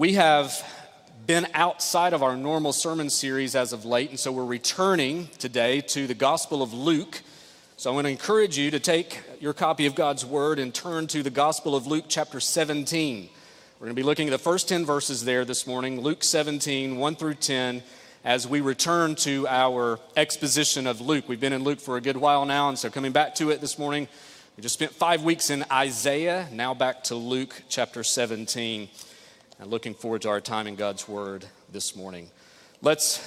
We have been outside of our normal sermon series as of late, and so we're returning today to the Gospel of Luke. So I want to encourage you to take your copy of God's Word and turn to the Gospel of Luke, chapter 17. We're going to be looking at the first 10 verses there this morning, Luke 17, 1 through 10, as we return to our exposition of Luke. We've been in Luke for a good while now, and so coming back to it this morning, we just spent five weeks in Isaiah, now back to Luke chapter 17. And looking forward to our time in God's Word this morning. Let's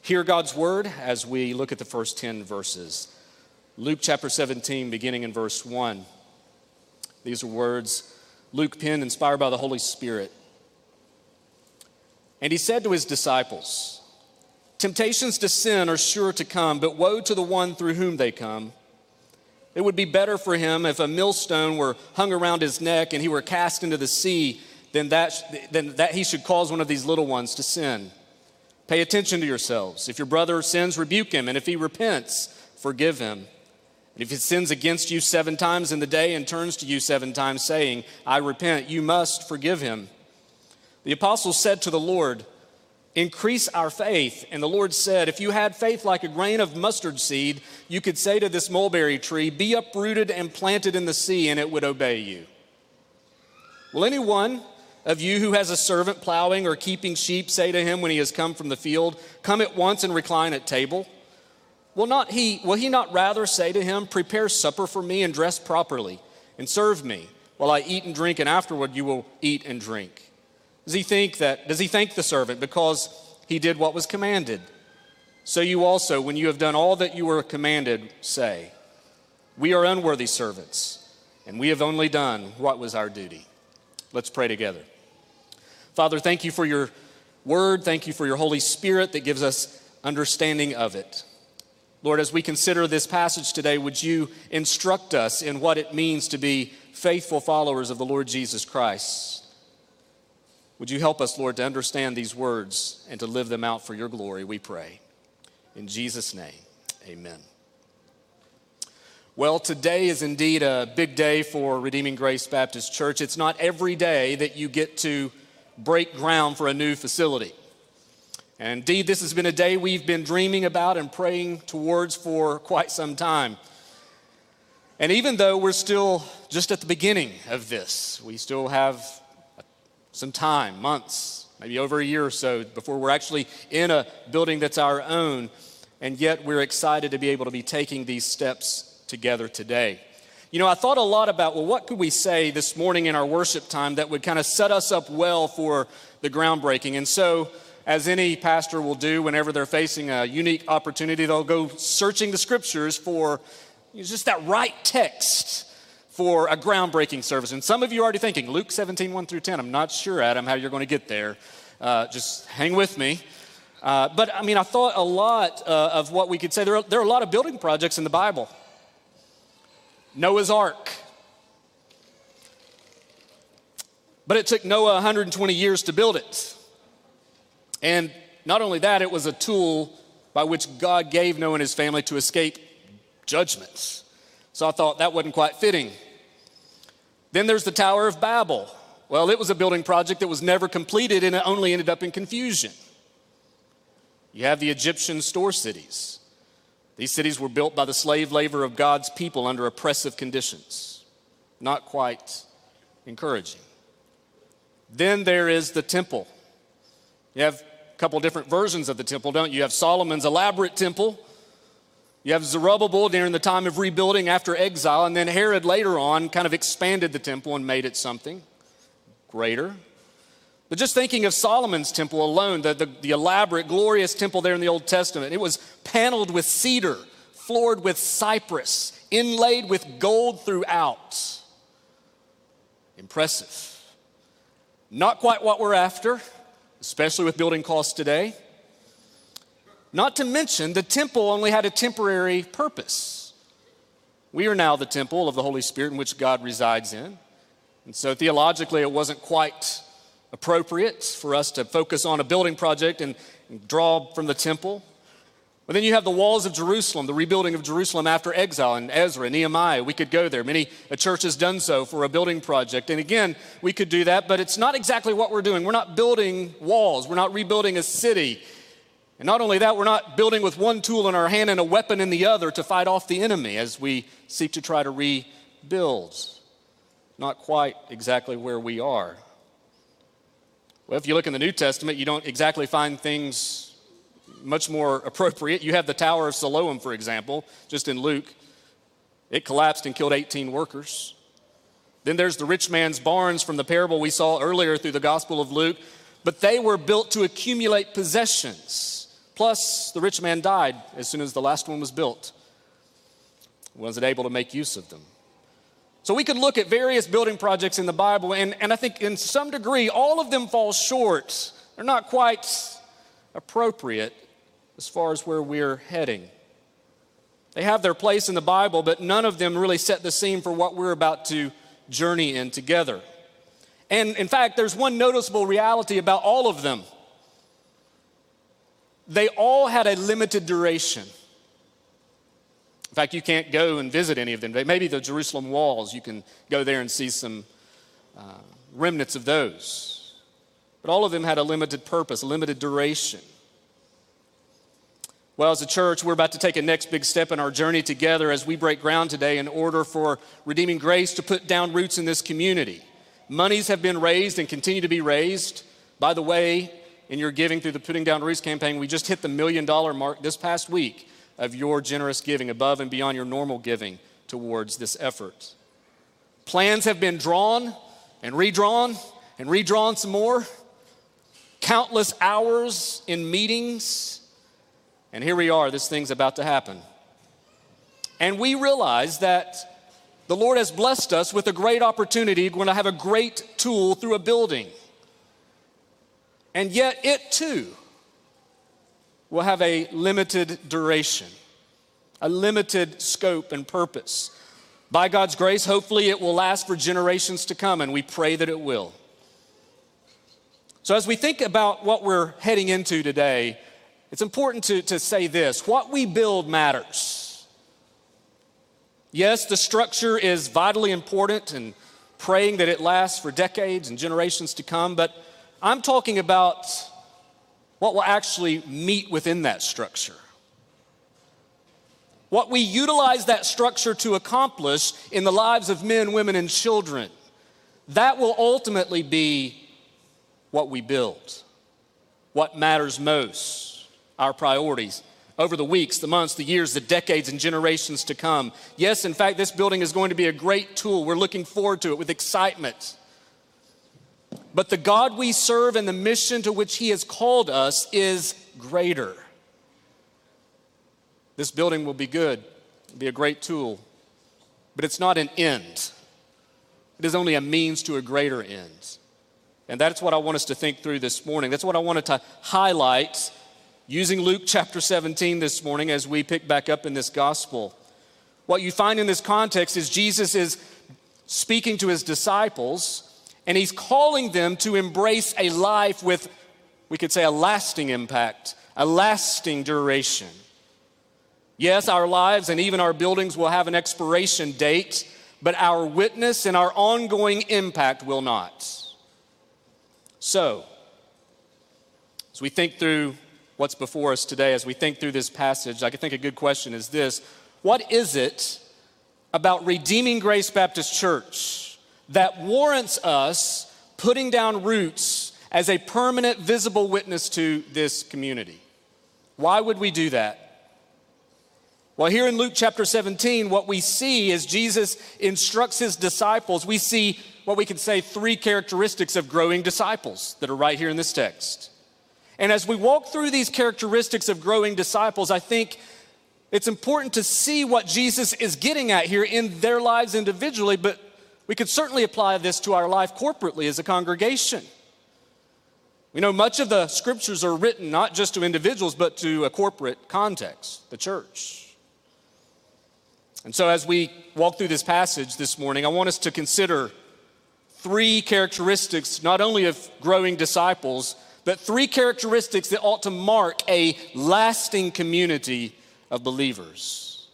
hear God's Word as we look at the first 10 verses. Luke chapter 17, beginning in verse 1. These are words Luke penned, inspired by the Holy Spirit. And he said to his disciples, Temptations to sin are sure to come, but woe to the one through whom they come. It would be better for him if a millstone were hung around his neck and he were cast into the sea than that, than that he should cause one of these little ones to sin. Pay attention to yourselves. If your brother sins, rebuke him, and if he repents, forgive him. And if he sins against you seven times in the day and turns to you seven times, saying, I repent, you must forgive him. The apostles said to the Lord, Increase our faith. And the Lord said, If you had faith like a grain of mustard seed, you could say to this mulberry tree, Be uprooted and planted in the sea, and it would obey you. Will anyone of you who has a servant plowing or keeping sheep say to him when he has come from the field, Come at once and recline at table? Will, not he, will he not rather say to him, Prepare supper for me and dress properly, and serve me, while I eat and drink, and afterward you will eat and drink? Does he think that, does he thank the servant because he did what was commanded? So you also, when you have done all that you were commanded, say, We are unworthy servants, and we have only done what was our duty. Let's pray together. Father, thank you for your word. Thank you for your Holy Spirit that gives us understanding of it. Lord, as we consider this passage today, would you instruct us in what it means to be faithful followers of the Lord Jesus Christ? Would you help us, Lord, to understand these words and to live them out for your glory, we pray. In Jesus' name, amen. Well, today is indeed a big day for Redeeming Grace Baptist Church. It's not every day that you get to break ground for a new facility. And indeed, this has been a day we've been dreaming about and praying towards for quite some time. And even though we're still just at the beginning of this, we still have some time, months, maybe over a year or so, before we're actually in a building that's our own. And yet we're excited to be able to be taking these steps together today. You know, I thought a lot about, well, what could we say this morning in our worship time that would kind of set us up well for the groundbreaking? And so, as any pastor will do whenever they're facing a unique opportunity, they'll go searching the scriptures for just that right text for a groundbreaking service. And some of you are already thinking, Luke 17, 1 through 10. I'm not sure, Adam, how you're going to get there. Uh, just hang with me. Uh, but I mean, I thought a lot uh, of what we could say. There are, there are a lot of building projects in the Bible. Noah's Ark. But it took Noah 120 years to build it. And not only that, it was a tool by which God gave Noah and his family to escape judgments. So I thought that wasn't quite fitting. Then there's the Tower of Babel. Well, it was a building project that was never completed and it only ended up in confusion. You have the Egyptian store cities. These cities were built by the slave labor of God's people under oppressive conditions. Not quite encouraging. Then there is the temple. You have a couple different versions of the temple, don't you? You have Solomon's elaborate temple you have Zerubbabel during the time of rebuilding after exile, and then Herod later on kind of expanded the temple and made it something greater. But just thinking of Solomon's temple alone, the, the, the, elaborate, glorious temple there in the Old Testament, it was paneled with cedar, floored with cypress, inlaid with gold throughout. Impressive. Not quite what we're after, especially with building costs today. Not to mention, the temple only had a temporary purpose. We are now the temple of the Holy Spirit in which God resides in. And so, theologically, it wasn't quite appropriate for us to focus on a building project and, and draw from the temple. But then you have the walls of Jerusalem, the rebuilding of Jerusalem after exile in Ezra, Nehemiah. We could go there. Many a church has done so for a building project. And again, we could do that, but it's not exactly what we're doing. We're not building walls, we're not rebuilding a city. And not only that, we're not building with one tool in our hand and a weapon in the other to fight off the enemy as we seek to try to rebuild. Not quite exactly where we are. Well, if you look in the New Testament, you don't exactly find things much more appropriate. You have the Tower of Siloam, for example, just in Luke. It collapsed and killed 18 workers. Then there's the rich man's barns from the parable we saw earlier through the Gospel of Luke, but they were built to accumulate possessions. Plus, the rich man died as soon as the last one was built. Wasn't able to make use of them. So we could look at various building projects in the Bible, and, and I think in some degree, all of them fall short. They're not quite appropriate as far as where we're heading. They have their place in the Bible, but none of them really set the scene for what we're about to journey in together. And in fact, there's one noticeable reality about all of them they all had a limited duration. In fact, you can't go and visit any of them. Maybe the Jerusalem walls, you can go there and see some uh, remnants of those. But all of them had a limited purpose, a limited duration. Well, as a church, we're about to take a next big step in our journey together as we break ground today in order for Redeeming Grace to put down roots in this community. Monies have been raised and continue to be raised. By the way, in your giving through the Putting Down Roots campaign, we just hit the million dollar mark this past week of your generous giving above and beyond your normal giving towards this effort. Plans have been drawn and redrawn and redrawn some more. Countless hours in meetings and here we are, this thing's about to happen. And we realize that the Lord has blessed us with a great opportunity. We're going to have a great tool through a building. And yet, it too will have a limited duration, a limited scope and purpose. By God's grace, hopefully, it will last for generations to come, and we pray that it will. So, as we think about what we're heading into today, it's important to, to say this what we build matters. Yes, the structure is vitally important and praying that it lasts for decades and generations to come, but I'm talking about what will actually meet within that structure. What we utilize that structure to accomplish in the lives of men, women, and children, that will ultimately be what we build, what matters most our priorities over the weeks, the months, the years, the decades, and generations to come. Yes, in fact, this building is going to be a great tool. We're looking forward to it with excitement. But the God we serve and the mission to which He has called us is greater. This building will be good, It'll be a great tool, but it's not an end. It is only a means to a greater end. And that's what I want us to think through this morning. That's what I wanted to highlight using Luke chapter 17 this morning as we pick back up in this gospel. What you find in this context is Jesus is speaking to his disciples and he's calling them to embrace a life with, we could say, a lasting impact, a lasting duration. Yes, our lives and even our buildings will have an expiration date, but our witness and our ongoing impact will not. So, as we think through what's before us today as we think through this passage, I think a good question is this What is it about Redeeming Grace Baptist Church that warrants us putting down roots as a permanent, visible witness to this community? Why would we do that? Well, here in Luke chapter 17, what we see is Jesus instructs his disciples. We see what we can say three characteristics of growing disciples that are right here in this text. And as we walk through these characteristics of growing disciples, I think it's important to see what Jesus is getting at here in their lives individually, but we could certainly apply this to our life corporately as a congregation. We know much of the scriptures are written not just to individuals, but to a corporate context, the church. And so, as we walk through this passage this morning, I want us to consider three characteristics not only of growing disciples, but three characteristics that ought to mark a lasting community of believers.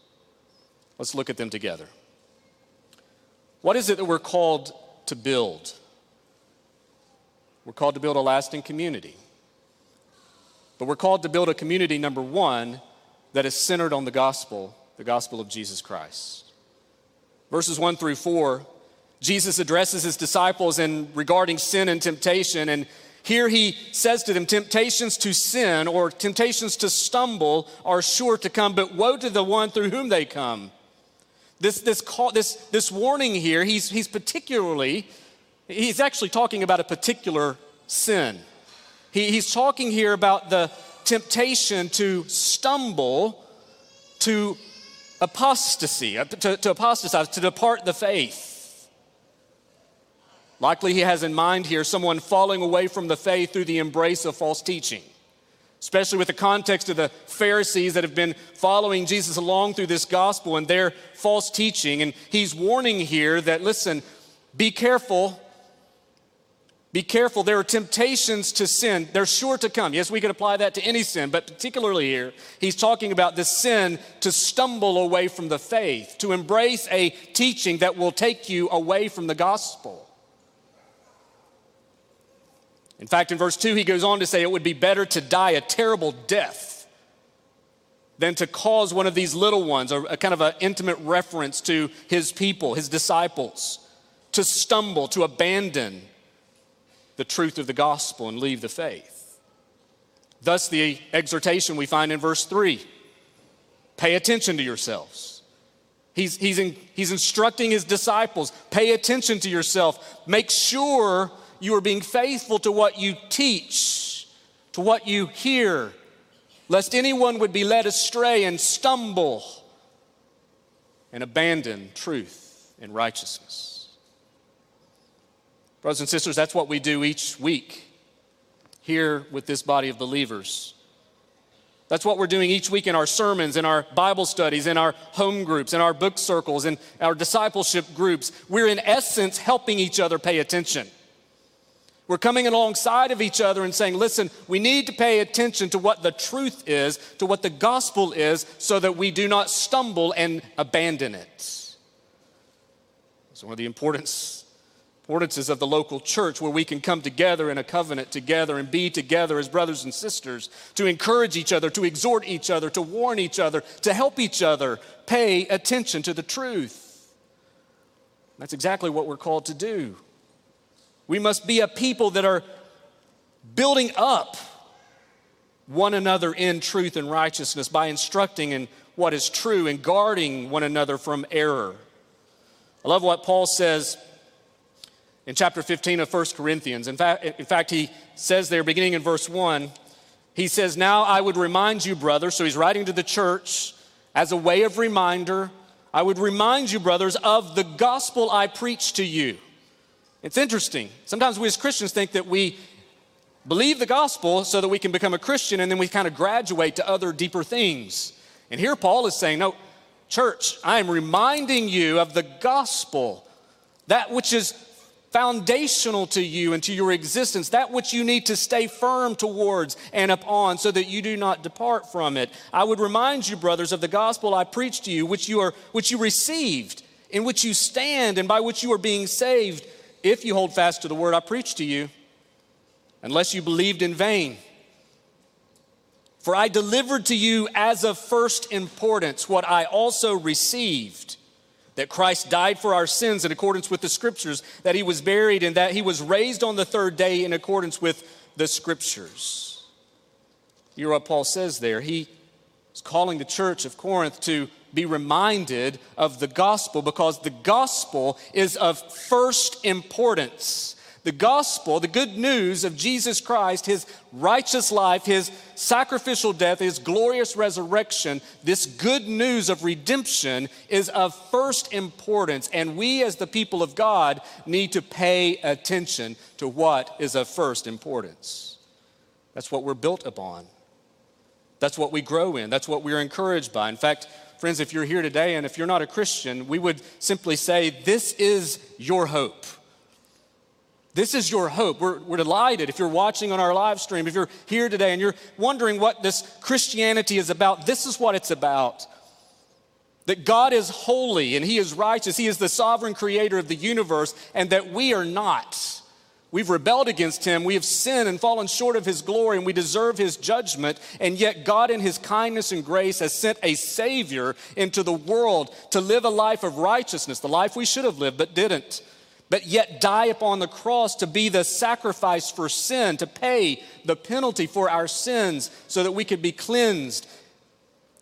Let's look at them together. What is it that we're called to build? We're called to build a lasting community. But we're called to build a community, number one, that is centered on the gospel, the gospel of Jesus Christ. Verses one through four, Jesus addresses his disciples in regarding sin and temptation, and here he says to them, Temptations to sin or temptations to stumble are sure to come, but woe to the one through whom they come. This, this, call, this, this warning here, he's, he's particularly, he's actually talking about a particular sin. He, he's talking here about the temptation to stumble, to apostasy, uh, to, to apostatize, to depart the faith. Likely he has in mind here someone falling away from the faith through the embrace of false teaching especially with the context of the Pharisees that have been following Jesus along through this gospel and their false teaching. And he's warning here that, listen, be careful. Be careful. There are temptations to sin. They're sure to come. Yes, we could apply that to any sin, but particularly here, he's talking about the sin to stumble away from the faith, to embrace a teaching that will take you away from the gospel. In fact, in verse 2, he goes on to say it would be better to die a terrible death than to cause one of these little ones, a, kind of an intimate reference to his people, his disciples, to stumble, to abandon the truth of the gospel and leave the faith. Thus, the exhortation we find in verse 3 pay attention to yourselves. He's, he's, in, he's instructing his disciples pay attention to yourself. Make sure you are being faithful to what you teach, to what you hear, lest anyone would be led astray and stumble and abandon truth and righteousness. Brothers and sisters, that's what we do each week here with this body of believers. That's what we're doing each week in our sermons, in our Bible studies, in our home groups, in our book circles, in our discipleship groups. We're in essence helping each other pay attention. We're coming alongside of each other and saying, listen, we need to pay attention to what the truth is, to what the gospel is, so that we do not stumble and abandon it. It's one of the importance, importances of the local church where we can come together in a covenant together and be together as brothers and sisters to encourage each other, to exhort each other, to warn each other, to help each other pay attention to the truth. That's exactly what we're called to do. We must be a people that are building up one another in truth and righteousness by instructing in what is true and guarding one another from error. I love what Paul says in chapter 15 of 1 Corinthians. In fact, in fact, he says there, beginning in verse 1, he says, Now I would remind you, brothers, so he's writing to the church as a way of reminder, I would remind you, brothers, of the gospel I preached to you it's interesting. Sometimes we as Christians think that we believe the gospel so that we can become a Christian and then we kind of graduate to other deeper things. And here Paul is saying, No, church, I am reminding you of the gospel, that which is foundational to you and to your existence, that which you need to stay firm towards and upon so that you do not depart from it. I would remind you, brothers, of the gospel I preached to you, which you are which you received, in which you stand, and by which you are being saved if you hold fast to the word I preached to you, unless you believed in vain. For I delivered to you as of first importance what I also received that Christ died for our sins in accordance with the scriptures, that he was buried, and that he was raised on the third day in accordance with the scriptures. You hear what Paul says there. He is calling the church of Corinth to be reminded of the gospel because the gospel is of first importance. The gospel, the good news of Jesus Christ, his righteous life, his sacrificial death, his glorious resurrection, this good news of redemption is of first importance. And we, as the people of God, need to pay attention to what is of first importance. That's what we're built upon. That's what we grow in. That's what we're encouraged by. In fact, Friends, if you're here today and if you're not a Christian, we would simply say, This is your hope. This is your hope. We're, we're delighted if you're watching on our live stream, if you're here today and you're wondering what this Christianity is about, this is what it's about. That God is holy and He is righteous. He is the sovereign creator of the universe, and that we are not. We've rebelled against him. We have sinned and fallen short of his glory, and we deserve his judgment. And yet, God, in his kindness and grace, has sent a Savior into the world to live a life of righteousness, the life we should have lived but didn't. But yet, die upon the cross to be the sacrifice for sin, to pay the penalty for our sins so that we could be cleansed.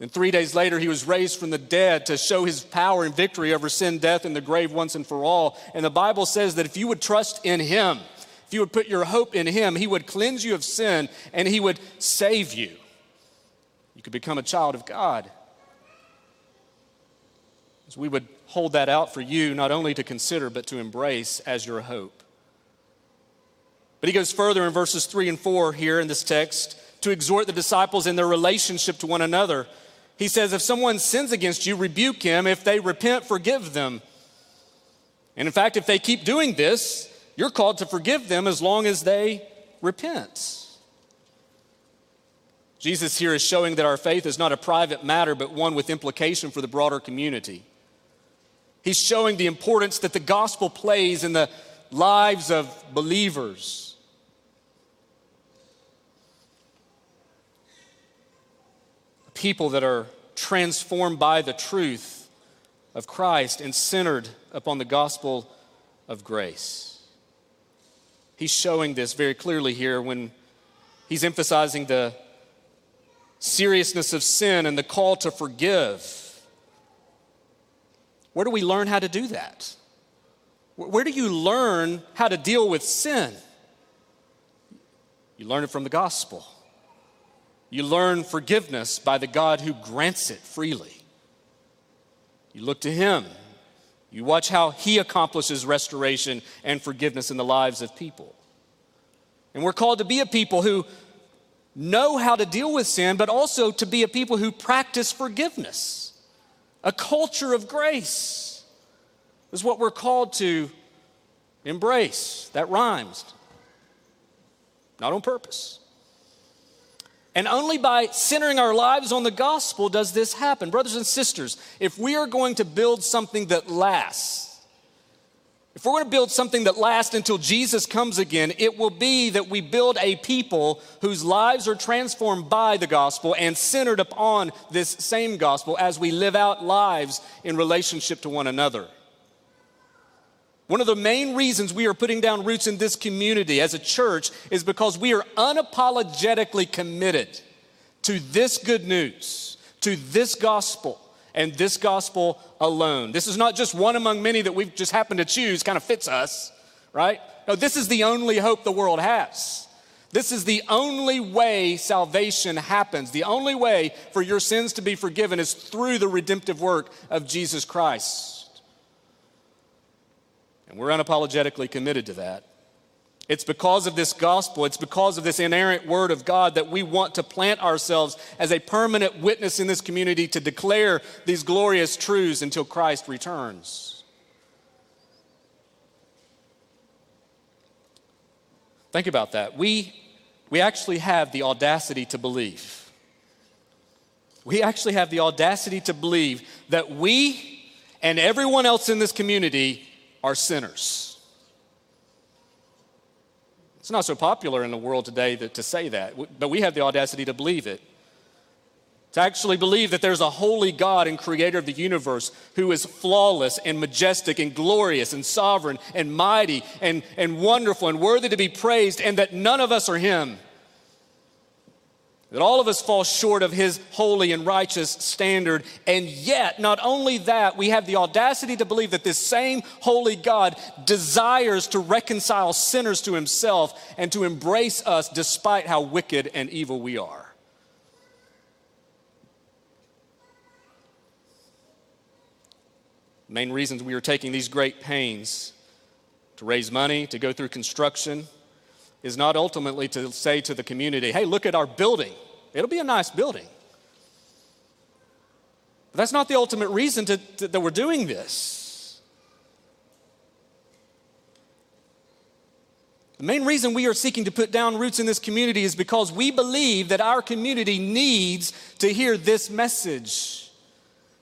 And three days later, he was raised from the dead to show his power and victory over sin, death, and the grave once and for all. And the Bible says that if you would trust in him, if you would put your hope in Him, He would cleanse you of sin and He would save you. You could become a child of God. So we would hold that out for you not only to consider, but to embrace as your hope. But he goes further in verses 3 and 4 here in this text to exhort the disciples in their relationship to one another. He says, If someone sins against you, rebuke him. If they repent, forgive them. And in fact, if they keep doing this, you're called to forgive them as long as they repent. Jesus here is showing that our faith is not a private matter, but one with implication for the broader community. He's showing the importance that the gospel plays in the lives of believers. People that are transformed by the truth of Christ and centered upon the gospel of grace. He's showing this very clearly here when he's emphasizing the seriousness of sin and the call to forgive. Where do we learn how to do that? Where do you learn how to deal with sin? You learn it from the gospel. You learn forgiveness by the God who grants it freely. You look to Him you watch how he accomplishes restoration and forgiveness in the lives of people. And we're called to be a people who know how to deal with sin, but also to be a people who practice forgiveness, a culture of grace is what we're called to embrace. That rhymes, not on purpose. And only by centering our lives on the gospel does this happen. Brothers and sisters, if we are going to build something that lasts, if we're going to build something that lasts until Jesus comes again, it will be that we build a people whose lives are transformed by the gospel and centered upon this same gospel as we live out lives in relationship to one another. One of the main reasons we are putting down roots in this community as a church is because we are unapologetically committed to this good news, to this gospel, and this gospel alone. This is not just one among many that we've just happened to choose, kind of fits us, right? No, this is the only hope the world has. This is the only way salvation happens. The only way for your sins to be forgiven is through the redemptive work of Jesus Christ. And we're unapologetically committed to that. It's because of this gospel, it's because of this inerrant word of God that we want to plant ourselves as a permanent witness in this community to declare these glorious truths until Christ returns. Think about that. We, we actually have the audacity to believe. We actually have the audacity to believe that we and everyone else in this community are sinners. It's not so popular in the world today that, to say that, but we have the audacity to believe it. To actually believe that there's a holy God and creator of the universe who is flawless and majestic and glorious and sovereign and mighty and, and wonderful and worthy to be praised, and that none of us are Him. That all of us fall short of his holy and righteous standard. And yet, not only that, we have the audacity to believe that this same holy God desires to reconcile sinners to himself and to embrace us despite how wicked and evil we are. Main reasons we are taking these great pains to raise money, to go through construction, is not ultimately to say to the community, hey, look at our building. It'll be a nice building. But that's not the ultimate reason to, to, that we're doing this. The main reason we are seeking to put down roots in this community is because we believe that our community needs to hear this message,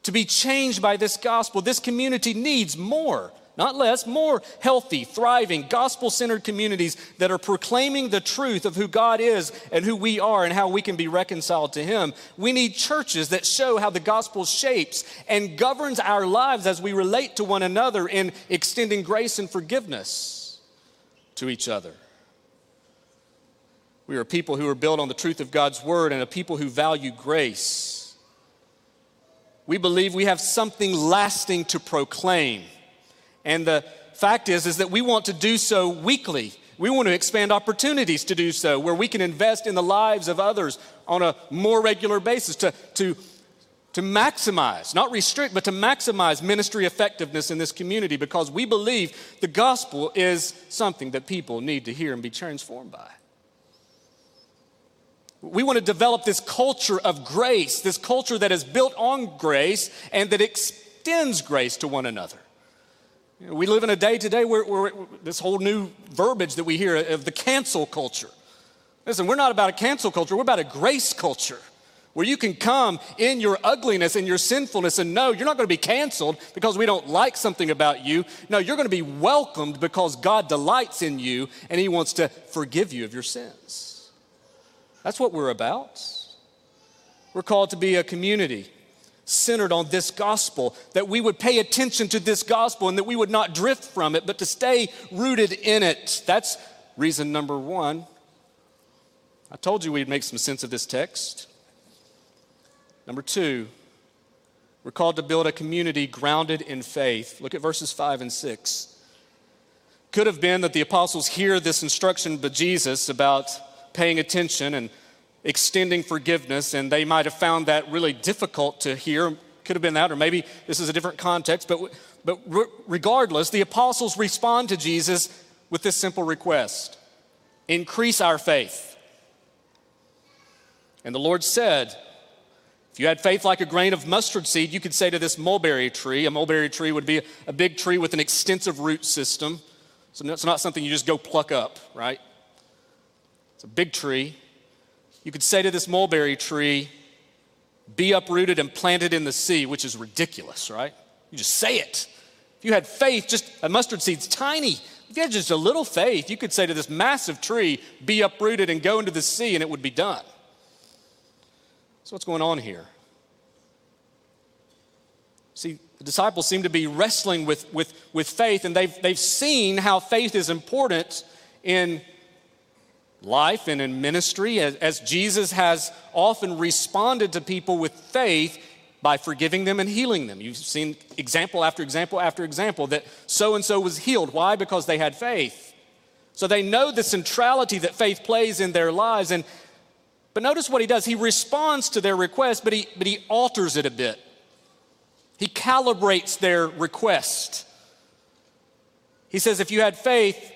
to be changed by this gospel. This community needs more not less, more healthy, thriving, gospel centered communities that are proclaiming the truth of who God is and who we are and how we can be reconciled to Him. We need churches that show how the gospel shapes and governs our lives as we relate to one another in extending grace and forgiveness to each other. We are people who are built on the truth of God's word and a people who value grace. We believe we have something lasting to proclaim and the fact is is that we want to do so weekly. We want to expand opportunities to do so where we can invest in the lives of others on a more regular basis to, to, to maximize, not restrict, but to maximize ministry effectiveness in this community because we believe the gospel is something that people need to hear and be transformed by. We want to develop this culture of grace, this culture that is built on grace and that extends grace to one another. We live in a day today where, where, this whole new verbiage that we hear of the cancel culture. Listen, we're not about a cancel culture, we're about a grace culture where you can come in your ugliness and your sinfulness and know you're not going to be canceled because we don't like something about you. No, you're going to be welcomed because God delights in you and He wants to forgive you of your sins. That's what we're about. We're called to be a community centered on this gospel, that we would pay attention to this gospel and that we would not drift from it, but to stay rooted in it. That's reason number one. I told you we'd make some sense of this text. Number two, we're called to build a community grounded in faith. Look at verses five and six. Could have been that the apostles hear this instruction by Jesus about paying attention and extending forgiveness, and they might have found that really difficult to hear. Could have been that, or maybe this is a different context, but, but regardless, the apostles respond to Jesus with this simple request increase our faith. And the Lord said, if you had faith like a grain of mustard seed, you could say to this mulberry tree, a mulberry tree would be a big tree with an extensive root system. So it's not something you just go pluck up, right? It's a big tree. You could say to this mulberry tree, be uprooted and planted in the sea, which is ridiculous, right? You just say it. If you had faith, just a mustard seed's tiny. If you had just a little faith, you could say to this massive tree, be uprooted and go into the sea, and it would be done. So, what's going on here? See, the disciples seem to be wrestling with, with, with faith, and they've, they've seen how faith is important in life and in ministry, as, as Jesus has often responded to people with faith by forgiving them and healing them. You've seen example after example after example that so and so was healed. Why? Because they had faith. So they know the centrality that faith plays in their lives. And but notice what he does. He responds to their request, but he but he alters it a bit. He calibrates their request. He says, if you had faith,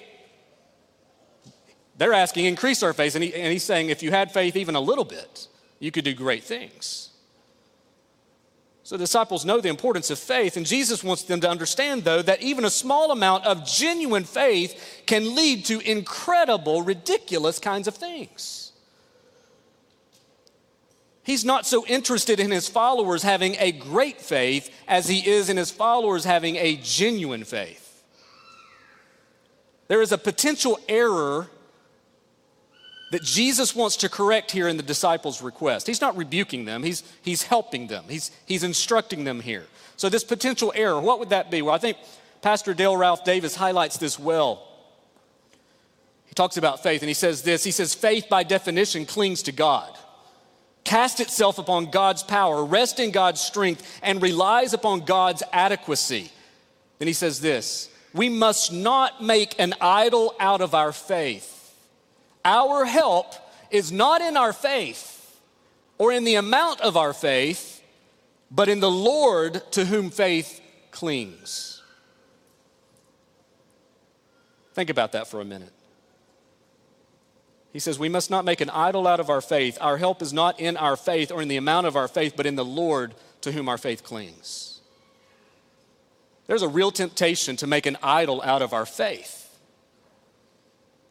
they're asking, increase our faith. And, he, and he's saying, if you had faith even a little bit, you could do great things. So the disciples know the importance of faith, and Jesus wants them to understand, though, that even a small amount of genuine faith can lead to incredible, ridiculous kinds of things. He's not so interested in his followers having a great faith as he is in his followers having a genuine faith. There is a potential error that Jesus wants to correct here in the disciples' request. He's not rebuking them, he's, he's helping them, he's, he's instructing them here. So, this potential error, what would that be? Well, I think Pastor Dale Ralph Davis highlights this well. He talks about faith and he says this He says, faith by definition clings to God, casts itself upon God's power, rests in God's strength, and relies upon God's adequacy. Then he says this We must not make an idol out of our faith our help is not in our faith or in the amount of our faith, but in the Lord to whom faith clings. Think about that for a minute. He says, We must not make an idol out of our faith. Our help is not in our faith or in the amount of our faith, but in the Lord to whom our faith clings. There's a real temptation to make an idol out of our faith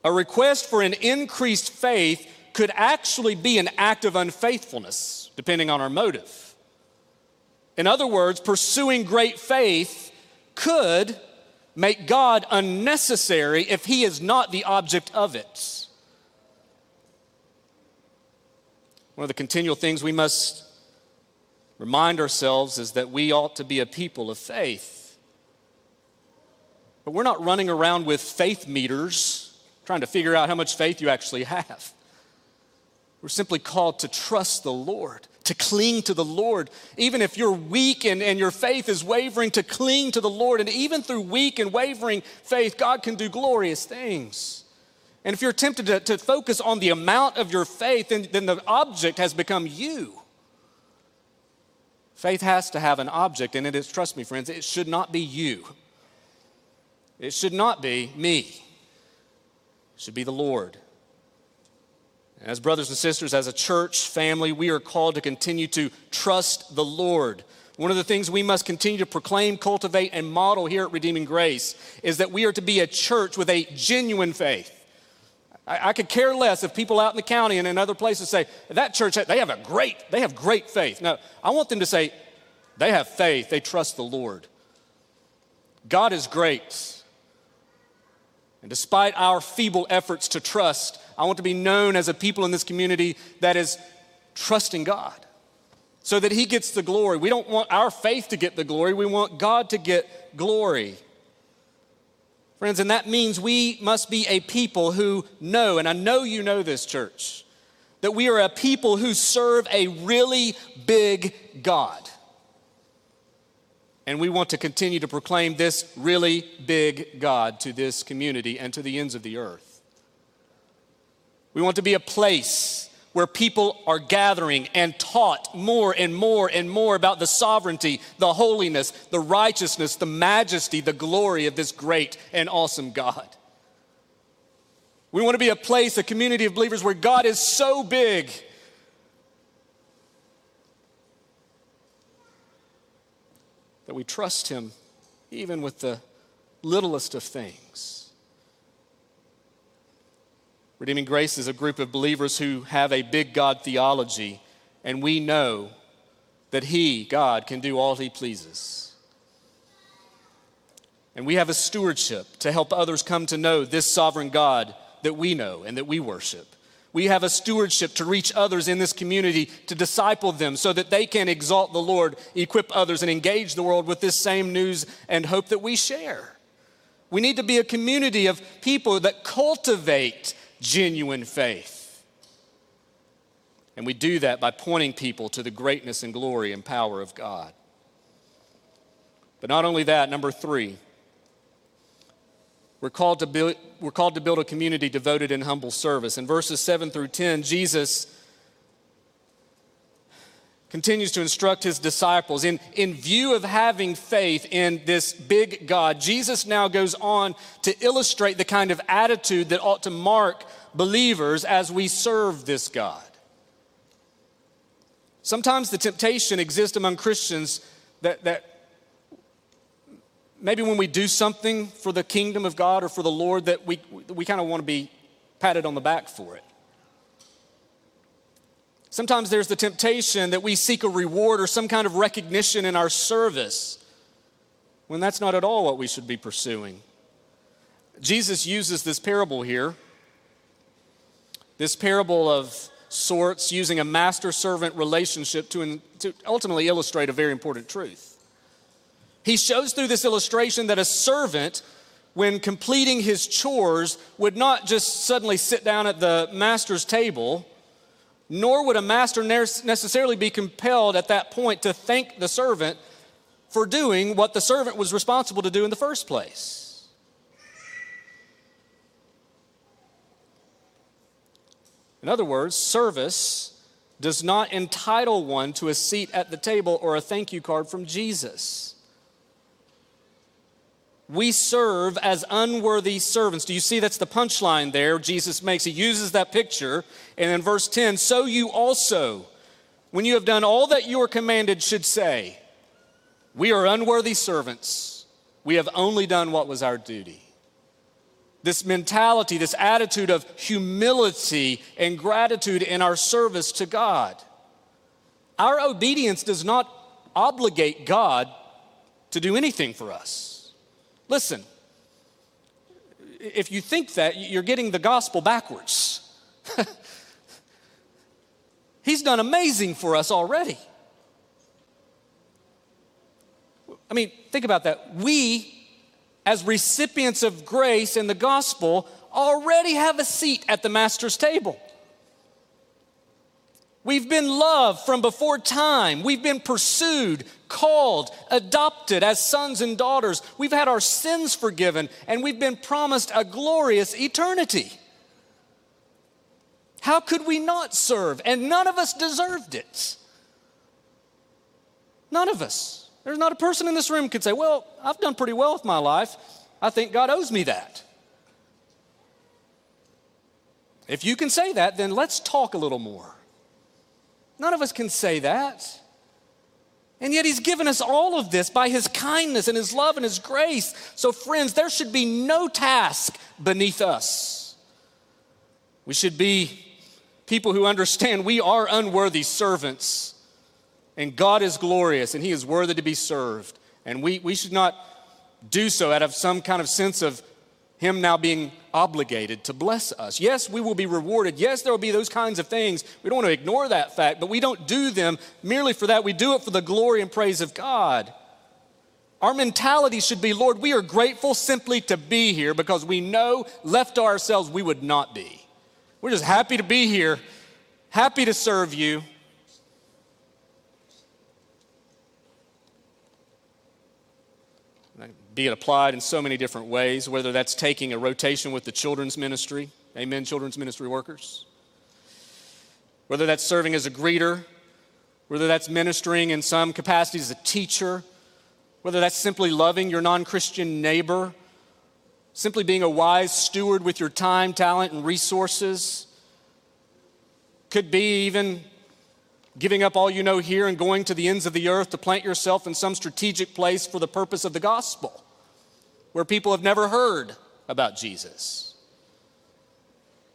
A request for an increased faith could actually be an act of unfaithfulness, depending on our motive. In other words, pursuing great faith could make God unnecessary if He is not the object of it. One of the continual things we must remind ourselves is that we ought to be a people of faith. But we're not running around with faith meters trying to figure out how much faith you actually have. We're simply called to trust the Lord, to cling to the Lord. Even if you're weak and, and your faith is wavering, to cling to the Lord. And even through weak and wavering faith, God can do glorious things. And if you're tempted to, to focus on the amount of your faith, then, then the object has become you. Faith has to have an object, and it is, trust me, friends, it should not be you. It should not be me. Should be the Lord. As brothers and sisters, as a church family, we are called to continue to trust the Lord. One of the things we must continue to proclaim, cultivate, and model here at Redeeming Grace is that we are to be a church with a genuine faith. I, I, could care less if people out in the county and in other places say, that church, they have a great, they have great faith. No, I want them to say, they have faith, they trust the Lord. God is great. And despite our feeble efforts to trust, I want to be known as a people in this community that is trusting God so that He gets the glory. We don't want our faith to get the glory, we want God to get glory. Friends, and that means we must be a people who know, and I know you know this, church, that we are a people who serve a really big God. And we want to continue to proclaim this really big God to this community and to the ends of the earth. We want to be a place where people are gathering and taught more and more and more about the sovereignty, the holiness, the righteousness, the majesty, the glory of this great and awesome God. We want to be a place, a community of believers where God is so big. That we trust Him even with the littlest of things. Redeeming Grace is a group of believers who have a big God theology, and we know that He, God, can do all He pleases. And we have a stewardship to help others come to know this sovereign God that we know and that we worship. We have a stewardship to reach others in this community, to disciple them so that they can exalt the Lord, equip others, and engage the world with this same news and hope that we share. We need to be a community of people that cultivate genuine faith. And we do that by pointing people to the greatness and glory and power of God. But not only that, number three, we're called to build, we're called to build a community devoted in humble service. In verses 7 through 10, Jesus continues to instruct his disciples. In, in view of having faith in this big God, Jesus now goes on to illustrate the kind of attitude that ought to mark believers as we serve this God. Sometimes the temptation exists among Christians that, that maybe when we do something for the kingdom of God or for the Lord, that we, we kind of want to be patted on the back for it. Sometimes there's the temptation that we seek a reward or some kind of recognition in our service when that's not at all what we should be pursuing. Jesus uses this parable here, this parable of sorts, using a master servant relationship to, to ultimately illustrate a very important truth. He shows through this illustration that a servant when completing his chores would not just suddenly sit down at the master's table nor would a master necessarily be compelled at that point to thank the servant for doing what the servant was responsible to do in the first place. In other words, service does not entitle one to a seat at the table or a thank you card from Jesus we serve as unworthy servants. Do you see that's the punchline there Jesus makes? He uses that picture. And in verse 10, so you also, when you have done all that you are commanded, should say, We are unworthy servants. We have only done what was our duty. this mentality, this attitude of humility and gratitude in our service to God. Our obedience does not obligate God to do anything for us. Listen, if you think that, you're getting the gospel backwards. He's done amazing for us already. I mean, think about that. We, as recipients of grace in the gospel, already have a seat at the Master's table. We've been loved from before time. We've been pursued, called, adopted as sons and daughters. We've had our sins forgiven, and we've been promised a glorious eternity. How could we not serve? And none of us deserved it. None of us. There's not a person in this room could say, Well, I've done pretty well with my life. I think God owes me that. If you can say that, then let's talk a little more. None of us can say that. And yet, He's given us all of this by His kindness and His love and His grace. So, friends, there should be no task beneath us. We should be people who understand we are unworthy servants, and God is glorious and He is worthy to be served. And we, we should not do so out of some kind of sense of him now being obligated to bless us. Yes, we will be rewarded. Yes, there will be those kinds of things. We don't want to ignore that fact, but we don't do them merely for that. We do it for the glory and praise of God. Our mentality should be Lord, we are grateful simply to be here because we know left to ourselves we would not be. We're just happy to be here, happy to serve you. Be it applied in so many different ways, whether that's taking a rotation with the children's ministry, amen, children's ministry workers, whether that's serving as a greeter, whether that's ministering in some capacity as a teacher, whether that's simply loving your non Christian neighbor, simply being a wise steward with your time, talent, and resources, could be even giving up all you know here and going to the ends of the earth to plant yourself in some strategic place for the purpose of the gospel where people have never heard about Jesus.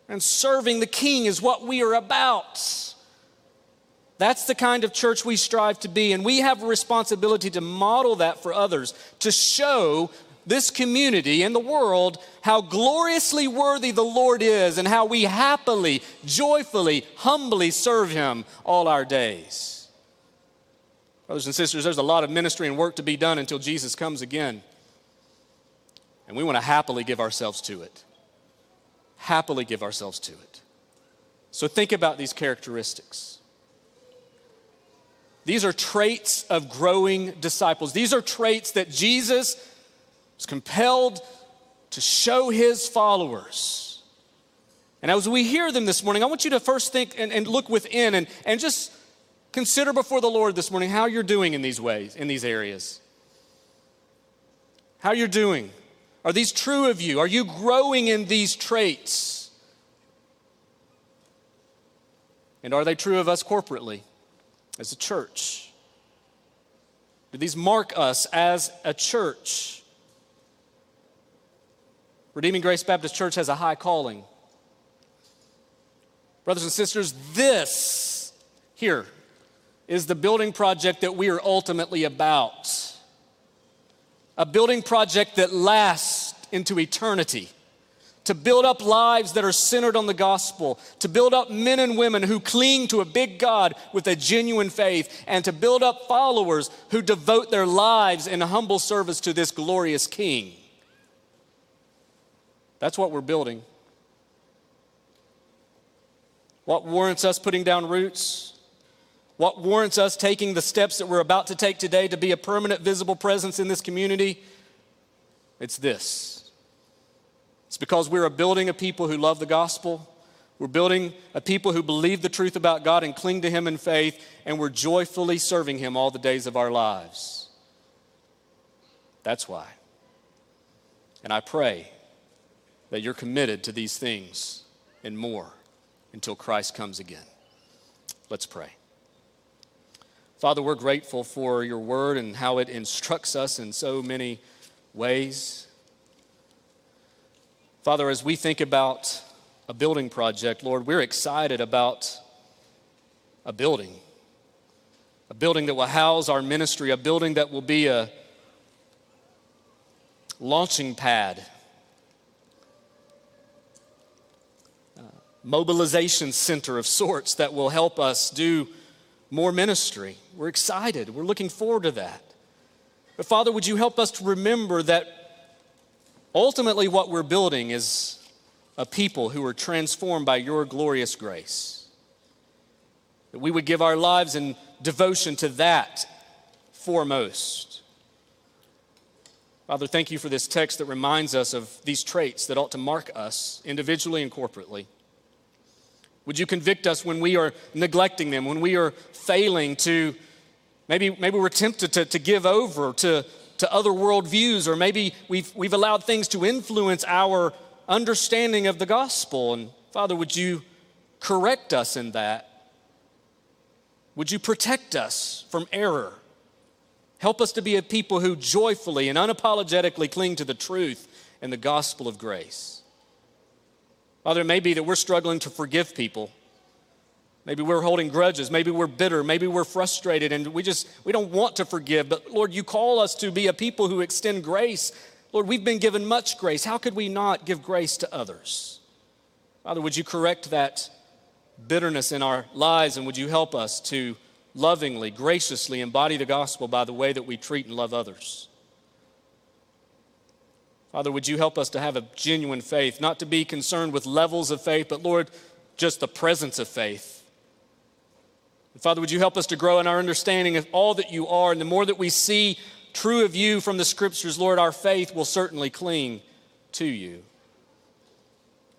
And serving the King is what we are about. That's the kind of church we strive to be. And we have a responsibility to model that for others, to show this community and the world how gloriously worthy the Lord is and how we happily, joyfully, humbly serve Him all our days. Brothers and sisters, there's a lot of ministry and work to be done until Jesus comes again. And we want to happily give ourselves to it. Happily give ourselves to it. So think about these characteristics. These are traits of growing disciples. These are traits that Jesus was compelled to show his followers. And as we hear them this morning, I want you to first think and, and look within and, and just consider before the Lord this morning how you're doing in these ways, in these areas. How you're doing. Are these true of you? Are you growing in these traits? And are they true of us corporately as a church? Do these mark us as a church? Redeeming Grace Baptist Church has a high calling. Brothers and sisters, this here is the building project that we are ultimately about a building project that lasts into eternity, to build up lives that are centered on the gospel, to build up men and women who cling to a big God with a genuine faith, and to build up followers who devote their lives in humble service to this glorious King. That's what we're building. What warrants us putting down roots? What warrants us taking the steps that we're about to take today to be a permanent, visible presence in this community? It's this. It's because we're building a people who love the gospel. We're building a people who believe the truth about God and cling to Him in faith, and we're joyfully serving Him all the days of our lives. That's why. And I pray that you're committed to these things and more until Christ comes again. Let's pray. Father, we're grateful for your word and how it instructs us in so many ways. Father, as we think about a building project, Lord, we're excited about a building. A building that will house our ministry, a building that will be a launching pad, mobilization center of sorts that will help us do more ministry. We're excited. We're looking forward to that. But Father, would you help us to remember that ultimately what we're building is a people who are transformed by your glorious grace? That we would give our lives in devotion to that foremost. Father, thank you for this text that reminds us of these traits that ought to mark us individually and corporately. Would you convict us when we are neglecting them, when we are failing to, maybe, maybe we're tempted to, to give over to, to other worldviews, or maybe we've, we've allowed things to influence our understanding of the gospel. And Father, would you correct us in that? Would you protect us from error? Help us to be a people who joyfully and unapologetically cling to the truth and the gospel of grace. Father, it may be that we're struggling to forgive people. Maybe we're holding grudges. Maybe we're bitter. Maybe we're frustrated and we just, we don't want to forgive. But Lord, you call us to be a people who extend grace. Lord, we've been given much grace. How could we not give grace to others? Father, would you correct that bitterness in our lives and would you help us to lovingly, graciously embody the gospel by the way that we treat and love others? Father, would you help us to have a genuine faith, not to be concerned with levels of faith, but Lord, just the presence of faith. And Father, would you help us to grow in our understanding of all that you are? And the more that we see true of you from the scriptures, Lord, our faith will certainly cling to you.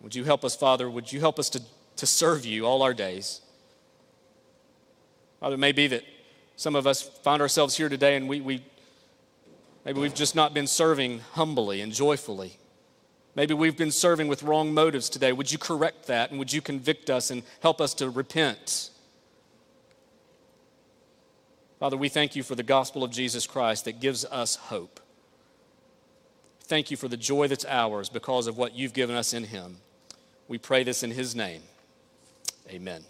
Would you help us, Father? Would you help us to, to serve you all our days? Father, it may be that some of us find ourselves here today and we, we Maybe we've just not been serving humbly and joyfully. Maybe we've been serving with wrong motives today. Would you correct that and would you convict us and help us to repent? Father, we thank you for the gospel of Jesus Christ that gives us hope. Thank you for the joy that's ours because of what you've given us in him. We pray this in his name. Amen.